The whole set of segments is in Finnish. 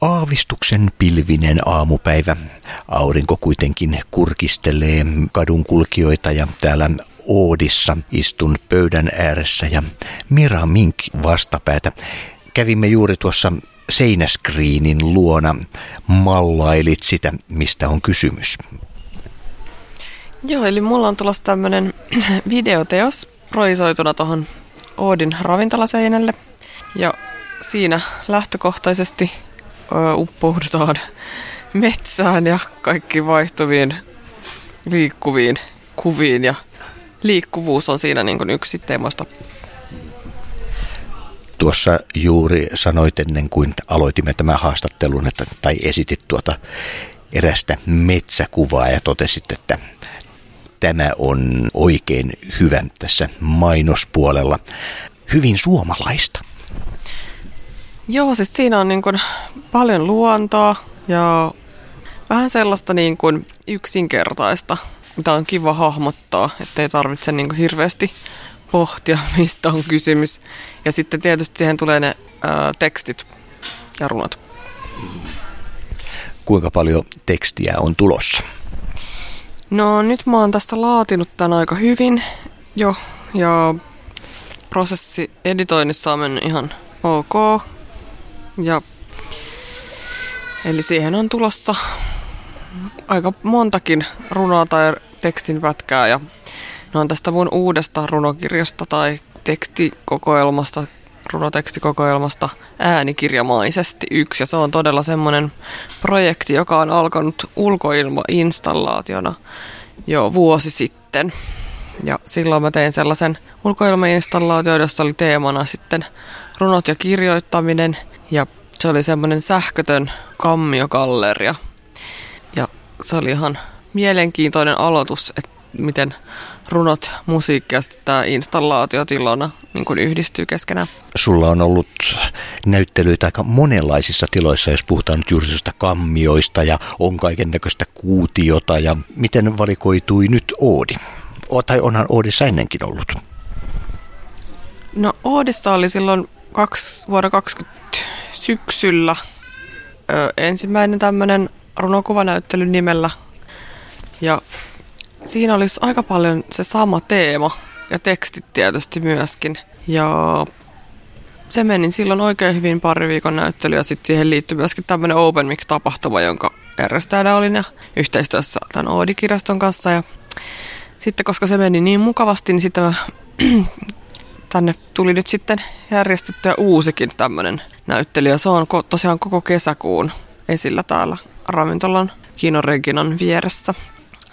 Aavistuksen pilvinen aamupäivä. Aurinko kuitenkin kurkistelee kadun kulkijoita ja täällä Oodissa istun pöydän ääressä ja Mira Mink vastapäätä. Kävimme juuri tuossa seinäskriinin luona. Mallailit sitä, mistä on kysymys. Joo, eli mulla on tulossa tämmönen videoteos proisoituna tuohon Oodin ravintolaseinälle. Ja siinä lähtökohtaisesti uppoudutaan metsään ja kaikki vaihtuviin liikkuviin kuviin ja liikkuvuus on siinä niin kuin yksi teemasta. Tuossa juuri sanoit ennen kuin aloitimme tämän haastattelun, että, tai esitit tuota erästä metsäkuvaa ja totesit, että tämä on oikein hyvä tässä mainospuolella. Hyvin suomalaista. Joo, siis siinä on niin kuin paljon luontoa ja vähän sellaista niin kuin yksinkertaista, mitä on kiva hahmottaa, ettei tarvitse niin kuin hirveästi pohtia, mistä on kysymys. Ja sitten tietysti siihen tulee ne ää, tekstit ja runot. Kuinka paljon tekstiä on tulossa? No nyt mä oon tästä laatinut tämän aika hyvin jo ja prosessi editoinnissa on mennyt ihan ok. Ja eli siihen on tulossa aika montakin runoa tai tekstin pätkää ja ne on tästä mun uudesta runokirjasta tai tekstikokoelmasta, runotekstikokoelmasta äänikirjamaisesti yksi. Ja se on todella semmoinen projekti, joka on alkanut ulkoilmainstallaationa jo vuosi sitten. Ja silloin mä tein sellaisen ulkoilmainstallaation, jossa oli teemana sitten runot ja kirjoittaminen. Ja se oli semmoinen sähkötön kammiogalleria. Ja se oli ihan mielenkiintoinen aloitus, että miten runot, musiikki ja sitten tämä installaatiotilona niin kuin yhdistyy keskenään. Sulla on ollut näyttelyitä aika monenlaisissa tiloissa, jos puhutaan nyt juuri kammioista ja on kaiken näköistä kuutiota ja miten valikoitui nyt Oodi? O, tai onhan Oodissa ennenkin ollut? No Oodissa oli silloin kaksi, vuoden 20 syksyllä ö, ensimmäinen tämmöinen runokuvanäyttely nimellä ja siinä olisi aika paljon se sama teema ja tekstit tietysti myöskin. Ja se meni silloin oikein hyvin pari viikon näyttely ja sitten siihen liittyy myöskin tämmöinen Open Mic-tapahtuma, jonka järjestäjänä olin ja yhteistyössä tämän Oodi-kirjaston kanssa. Ja sitten koska se meni niin mukavasti, niin sitten mä, tänne tuli nyt sitten järjestettyä uusikin tämmöinen näyttely. Ja se on tosiaan koko kesäkuun esillä täällä ravintolan Kinoreginan vieressä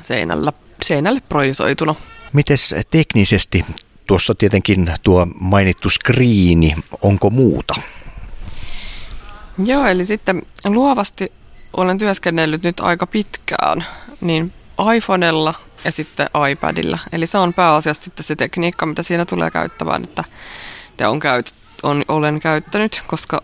seinällä seinälle projisoituna. Mites teknisesti tuossa tietenkin tuo mainittu skriini, onko muuta? Joo, eli sitten luovasti olen työskennellyt nyt aika pitkään, niin iPhonella ja sitten iPadilla. Eli se on pääasiassa sitten se tekniikka, mitä siinä tulee käyttämään, että te on käyt, on, olen käyttänyt, koska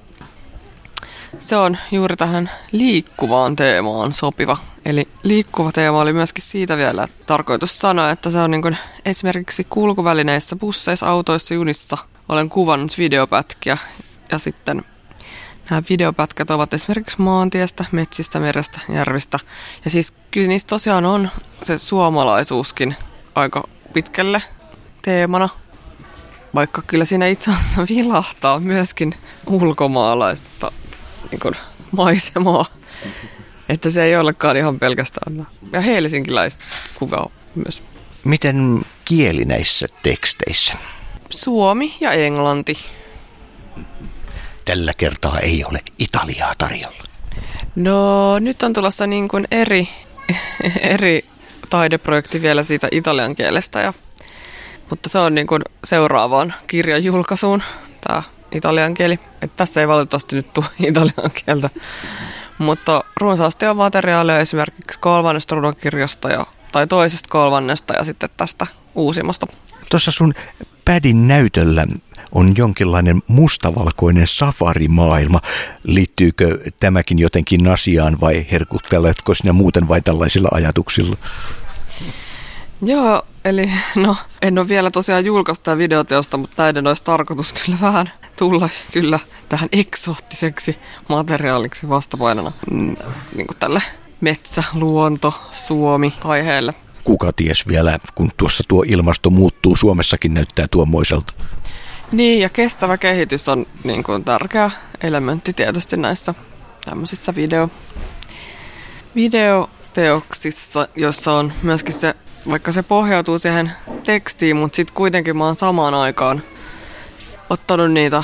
se on juuri tähän liikkuvaan teemaan sopiva. Eli liikkuva teema oli myöskin siitä vielä tarkoitus sanoa, että se on niin kuin esimerkiksi kulkuvälineissä, busseissa, autoissa, junissa. Olen kuvannut videopätkiä ja sitten nämä videopätkät ovat esimerkiksi maantiestä, metsistä, merestä, järvistä. Ja siis kyllä niistä tosiaan on se suomalaisuuskin aika pitkälle teemana. Vaikka kyllä siinä itse asiassa vilahtaa myöskin ulkomaalaista niin kuin, maisemaa. Että se ei olekaan ihan pelkästään. Ja helsinkiläistä kuvaa myös. Miten kieli näissä teksteissä? Suomi ja englanti. Tällä kertaa ei ole Italiaa tarjolla. No nyt on tulossa niin kuin eri, eri taideprojekti vielä siitä italian kielestä. Ja, mutta se on niin kuin seuraavaan kirjan julkaisuun tämä italian kieli. Et tässä ei valitettavasti nyt tule italian kieltä. Mutta runsaasti on materiaalia esimerkiksi kolmannesta runokirjasta ja, tai toisesta kolmannesta ja sitten tästä uusimmasta. Tuossa sun pädin näytöllä on jonkinlainen mustavalkoinen safarimaailma. Liittyykö tämäkin jotenkin asiaan vai herkutteletko sinä muuten vai tällaisilla ajatuksilla? Joo, eli no en ole vielä tosiaan julkaista videoteosta, mutta näiden olisi tarkoitus kyllä vähän tulla kyllä tähän eksoottiseksi materiaaliksi vastapainona mm, niin kuin tälle metsä, luonto, Suomi aiheelle. Kuka ties vielä, kun tuossa tuo ilmasto muuttuu, Suomessakin näyttää tuommoiselta. Niin, ja kestävä kehitys on niin kuin tärkeä elementti tietysti näissä tämmöisissä video, videoteoksissa, jossa on myöskin se, vaikka se pohjautuu siihen tekstiin, mutta sitten kuitenkin mä oon samaan aikaan ottanut niitä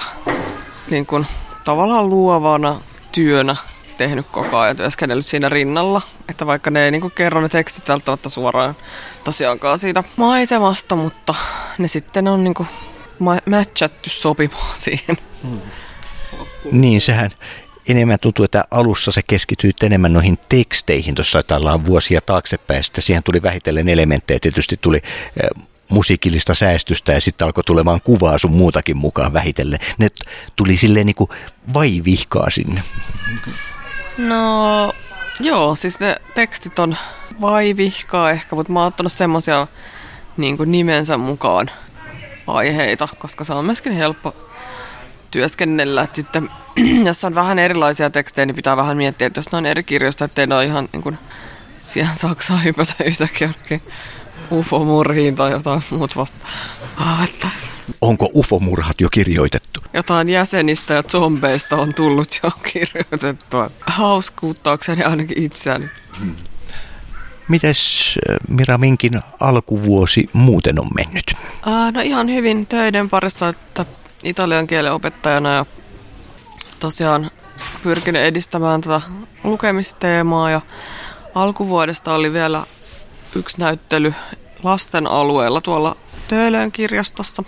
niin kuin, tavallaan luovana työnä tehnyt koko ajan työskennellyt siinä rinnalla. Että vaikka ne ei niin kerro ne tekstit välttämättä suoraan tosiaankaan siitä maisemasta, mutta ne sitten on niin kuin, sopimaan siihen. Mm. Niin, sehän enemmän tuntuu, että alussa se keskityy enemmän noihin teksteihin. Tuossa ajatellaan vuosia taaksepäin, sitten siihen tuli vähitellen elementtejä. Tietysti tuli eh, musiikillista säästystä ja sitten alkoi tulemaan kuvaa sun muutakin mukaan vähitellen. Ne tuli silleen niin kuin vaivihkaa sinne. No joo, siis ne tekstit on vaivihkaa ehkä, mutta mä oon ottanut semmosia niin nimensä mukaan aiheita, koska se on myöskin helppo työskennellä. Että sitten, jos on vähän erilaisia tekstejä, niin pitää vähän miettiä, että jos ne on eri kirjoista, ettei ne ole ihan niin kuin, siihen Saksaan hypätä yhtäkkiä ufomurhiin tai jotain muut vasta. Ah, että... Onko ufomurhat jo kirjoitettu? Jotain jäsenistä ja zombeista on tullut jo kirjoitettua. Hauskuuttaakseni ainakin itseäni. Hmm. Mites äh, Mira Minkin alkuvuosi muuten on mennyt? Uh, no ihan hyvin töiden parissa, että italian kielen opettajana ja tosiaan pyrkinyt edistämään tätä lukemisteemaa ja alkuvuodesta oli vielä yksi näyttely lasten alueella tuolla Töölön kirjastossa.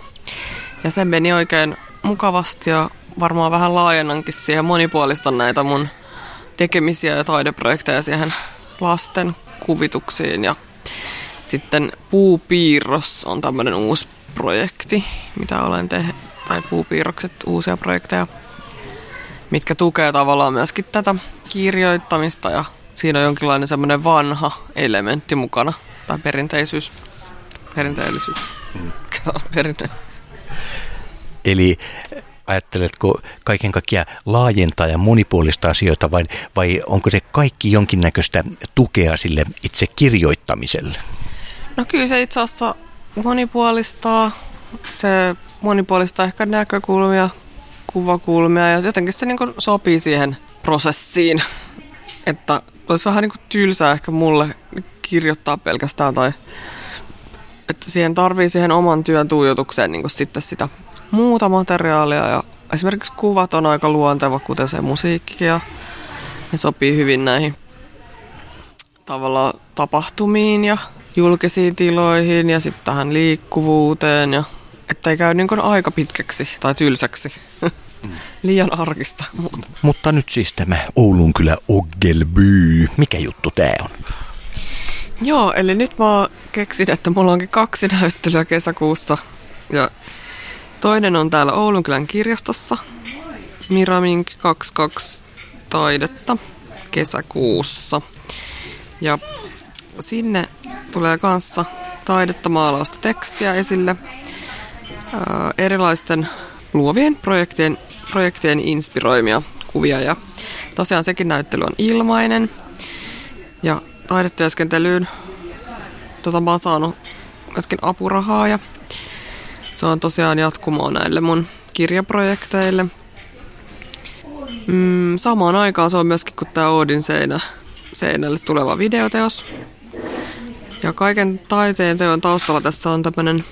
Ja se meni oikein mukavasti ja varmaan vähän laajennankin siihen monipuolista näitä mun tekemisiä ja taideprojekteja siihen lasten kuvituksiin. Ja sitten Puupiirros on tämmöinen uusi projekti, mitä olen tehnyt, tai Puupiirrokset, uusia projekteja, mitkä tukee tavallaan myöskin tätä kirjoittamista ja siinä on jonkinlainen semmoinen vanha elementti mukana, tai perinteisyys, perinteellisyys, mm. perinne. Eli ajatteletko kaiken kaikkiaan laajentaa ja monipuolista asioita vai, vai onko se kaikki jonkinnäköistä tukea sille itse kirjoittamiselle? No kyllä se itse asiassa monipuolistaa. Se monipuolistaa ehkä näkökulmia, kuvakulmia ja jotenkin se niin sopii siihen prosessiin. Että olisi vähän niin kuin tylsää ehkä mulle kirjoittaa pelkästään tai että siihen tarvii siihen oman työn tuijotukseen niin sitten sitä muuta materiaalia ja esimerkiksi kuvat on aika luonteva, kuten se musiikki ja ne sopii hyvin näihin tavallaan tapahtumiin ja julkisiin tiloihin ja sitten tähän liikkuvuuteen ja että ei käy niin kuin aika pitkäksi tai tylsäksi. Mm. Liian arkista. Mutta. mutta nyt siis tämä Oulun kyllä Oggelby. Mikä juttu tämä on? Joo, eli nyt mä keksin, että mulla onkin kaksi näyttelyä kesäkuussa. Ja toinen on täällä Oulunkylän kirjastossa. Miramink 22 taidetta kesäkuussa. Ja sinne tulee kanssa taidetta, maalausta, tekstiä esille. Ää, erilaisten luovien projektien, projektien inspiroimia kuvia. Ja tosiaan sekin näyttely on ilmainen. Ja taidetyöskentelyyn tota, mä oon saanut myöskin apurahaa ja se on tosiaan jatkumoa näille mun kirjaprojekteille. Mm, samaan aikaan se on myöskin kuin tämä Oodin seinä, seinälle tuleva videoteos. Ja kaiken taiteen teon taustalla tässä on tämmöinen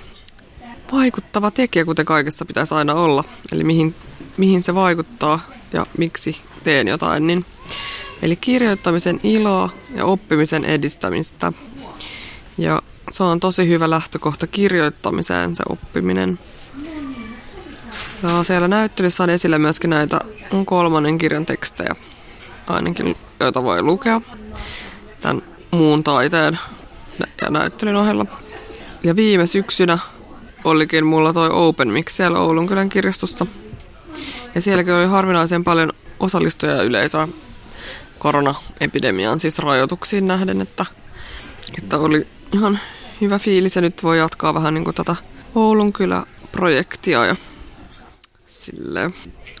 vaikuttava tekijä, kuten kaikessa pitäisi aina olla. Eli mihin, mihin se vaikuttaa ja miksi teen jotain, niin Eli kirjoittamisen iloa ja oppimisen edistämistä. Ja se on tosi hyvä lähtökohta kirjoittamiseen se oppiminen. Ja siellä näyttelyssä on esillä myöskin näitä kolmannen kirjan tekstejä, ainakin joita voi lukea tämän muun taiteen ja näyttelyn ohella. Ja viime syksynä olikin mulla toi Open Mix siellä Oulun kylän kirjastossa. Ja sielläkin oli harvinaisen paljon osallistujia yleisöä koronaepidemiaan, siis rajoituksiin nähden, että, että oli ihan hyvä fiilis ja nyt voi jatkaa vähän niin kuin tätä Oulun kylä-projektia ja Silleen.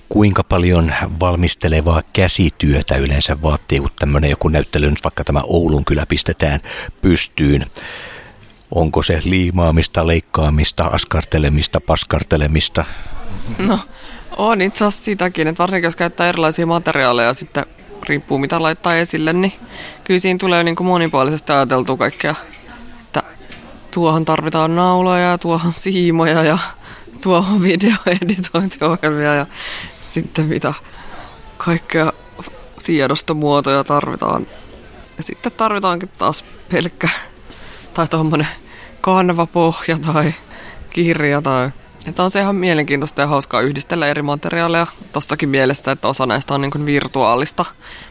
Kuinka paljon valmistelevaa käsityötä yleensä vaatii, kun tämmöinen joku näyttely, nyt vaikka tämä Oulun kyllä pistetään pystyyn. Onko se liimaamista, leikkaamista, askartelemista, paskartelemista? No, on itse asiassa sitäkin, että varsinkin jos käyttää erilaisia materiaaleja sitten riippuu mitä laittaa esille, niin kyllä siinä tulee niin kuin monipuolisesti ajateltua kaikkea, että tuohon tarvitaan nauloja ja tuohon siimoja ja tuohon videoeditointiohjelmia ja sitten mitä kaikkea tiedostomuotoja tarvitaan. Ja sitten tarvitaankin taas pelkkä tai tuommoinen kanvapohja tai kirja tai että on se ihan mielenkiintoista ja hauskaa yhdistellä eri materiaaleja tostakin mielessä, että osa näistä on niin kuin virtuaalista.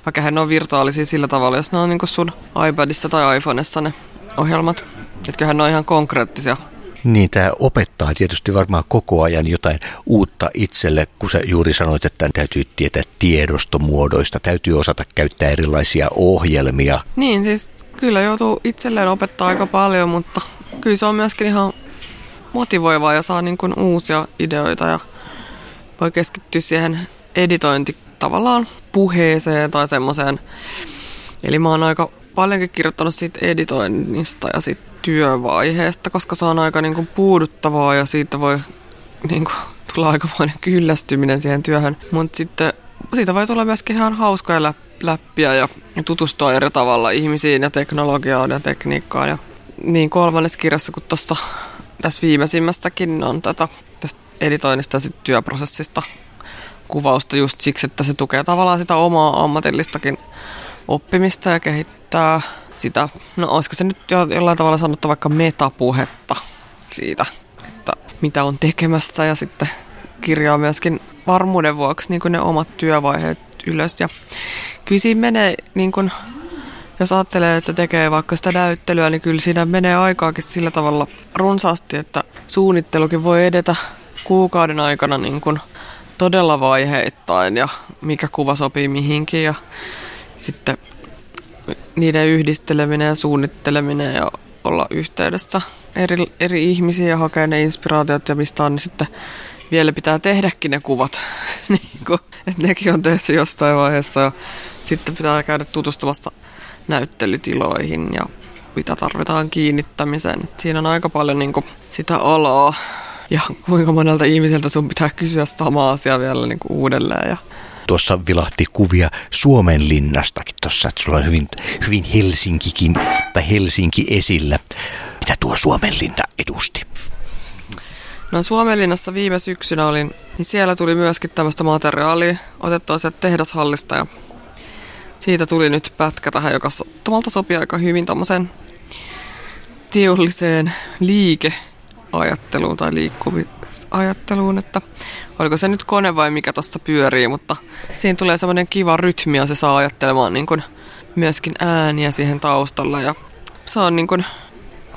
Vaikka ne on virtuaalisia sillä tavalla, jos ne on niin kuin sun iPadissa tai iPhoneissa ne ohjelmat. Että kyllähän ne on ihan konkreettisia niin tämä opettaa tietysti varmaan koko ajan jotain uutta itselle, kun sä juuri sanoit, että täytyy tietää tiedostomuodoista, täytyy osata käyttää erilaisia ohjelmia. Niin, siis kyllä joutuu itselleen opettaa aika paljon, mutta kyllä se on myöskin ihan motivoivaa ja saa niin kuin uusia ideoita ja voi keskittyä siihen editointi tavallaan puheeseen tai semmoiseen. Eli mä oon aika paljonkin kirjoittanut siitä editoinnista ja siitä työvaiheesta, koska se on aika niin kuin puuduttavaa ja siitä voi niin kuin, tulla aikamoinen kyllästyminen siihen työhön. Mutta sitten siitä voi tulla myöskin ihan hauskoja läppiä ja tutustua eri tavalla ihmisiin ja teknologiaan ja tekniikkaan. Ja niin kolmannessa kirjassa kuin tuossa tässä viimeisimmästäkin on tätä tästä editoinnista ja työprosessista kuvausta just siksi, että se tukee tavallaan sitä omaa ammatillistakin oppimista ja kehittää sitä, no olisiko se nyt jollain tavalla sanottu vaikka metapuhetta siitä, että mitä on tekemässä ja sitten kirjaa myöskin varmuuden vuoksi niin ne omat työvaiheet ylös. Ja kyllä siinä menee, niin kuin, jos ajattelee, että tekee vaikka sitä näyttelyä, niin kyllä siinä menee aikaakin sillä tavalla runsaasti, että suunnittelukin voi edetä kuukauden aikana niin kuin todella vaiheittain ja mikä kuva sopii mihinkin ja sitten niiden yhdisteleminen ja suunnitteleminen ja olla yhteydessä eri, eri ihmisiä ja hakea ne inspiraatiot ja mistä on, niin sitten vielä pitää tehdäkin ne kuvat. niin kuin, että nekin on tehty jossain vaiheessa ja sitten pitää käydä tutustumassa näyttelytiloihin ja mitä tarvitaan kiinnittämiseen. Et siinä on aika paljon niin kuin, sitä alaa ja kuinka monelta ihmiseltä sun pitää kysyä sama asia vielä niin kuin uudelleen. Ja tuossa vilahti kuvia Suomen linnastakin tuossa, että sulla on hyvin, hyvin Helsinkikin tai Helsinki esillä. Mitä tuo Suomen linna edusti? No Suomenlinnassa viime syksynä olin, niin siellä tuli myöskin tämmöistä materiaalia otettua sieltä tehdashallista ja siitä tuli nyt pätkä tähän, joka tumalta sopii aika hyvin tommoseen teolliseen liikeajatteluun tai liikkumisajatteluun, että oliko se nyt kone vai mikä tuossa pyörii, mutta siinä tulee semmoinen kiva rytmi ja se saa ajattelemaan niin kuin myöskin ääniä siihen taustalla ja se on niin kuin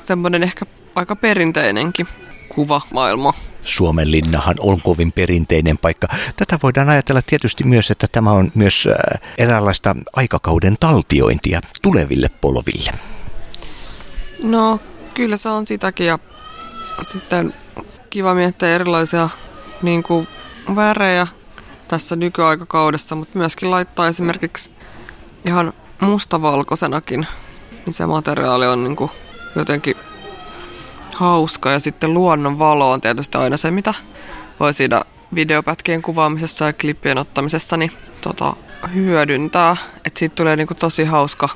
semmoinen ehkä aika perinteinenkin kuva maailma. Suomen linnahan on kovin perinteinen paikka. Tätä voidaan ajatella tietysti myös, että tämä on myös äh, eräänlaista aikakauden taltiointia tuleville polville. No kyllä se on sitäkin ja sitten kiva miettiä erilaisia niin kuin värejä tässä nykyaikakaudessa, mutta myöskin laittaa esimerkiksi ihan mustavalkoisenakin, niin se materiaali on niin kuin jotenkin hauska. Ja sitten luonnon valo on tietysti aina se, mitä voi siinä videopätkien kuvaamisessa ja klippien ottamisessa niin tota, hyödyntää. Että siitä tulee niin kuin tosi hauska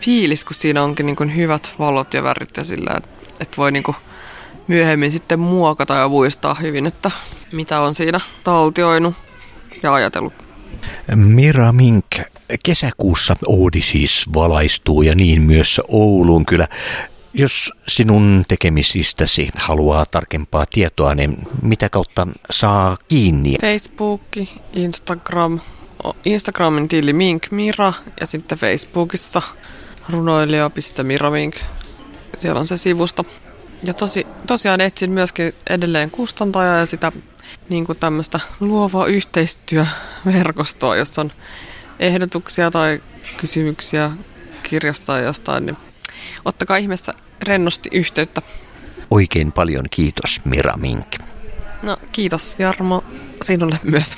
fiilis, kun siinä onkin niin kuin hyvät valot ja värit ja sillä, että et voi niin kuin myöhemmin sitten muokata ja muistaa hyvin, että mitä on siinä taltioinut ja ajatellut. Mira Mink, kesäkuussa Oodi siis valaistuu ja niin myös Ouluun kyllä. Jos sinun tekemisistäsi haluaa tarkempaa tietoa, niin mitä kautta saa kiinni? Facebook, Instagram, Instagramin tili Mink Mira ja sitten Facebookissa runoilija.miramink. Siellä on se sivusto. Ja tosi, tosiaan etsin myöskin edelleen kustantajaa ja sitä niin kuin tämmöistä luovaa yhteistyöverkostoa, jossa on ehdotuksia tai kysymyksiä kirjasta tai jostain, niin ottakaa ihmeessä rennosti yhteyttä. Oikein paljon kiitos Mira Mink. No kiitos Jarmo sinulle myös.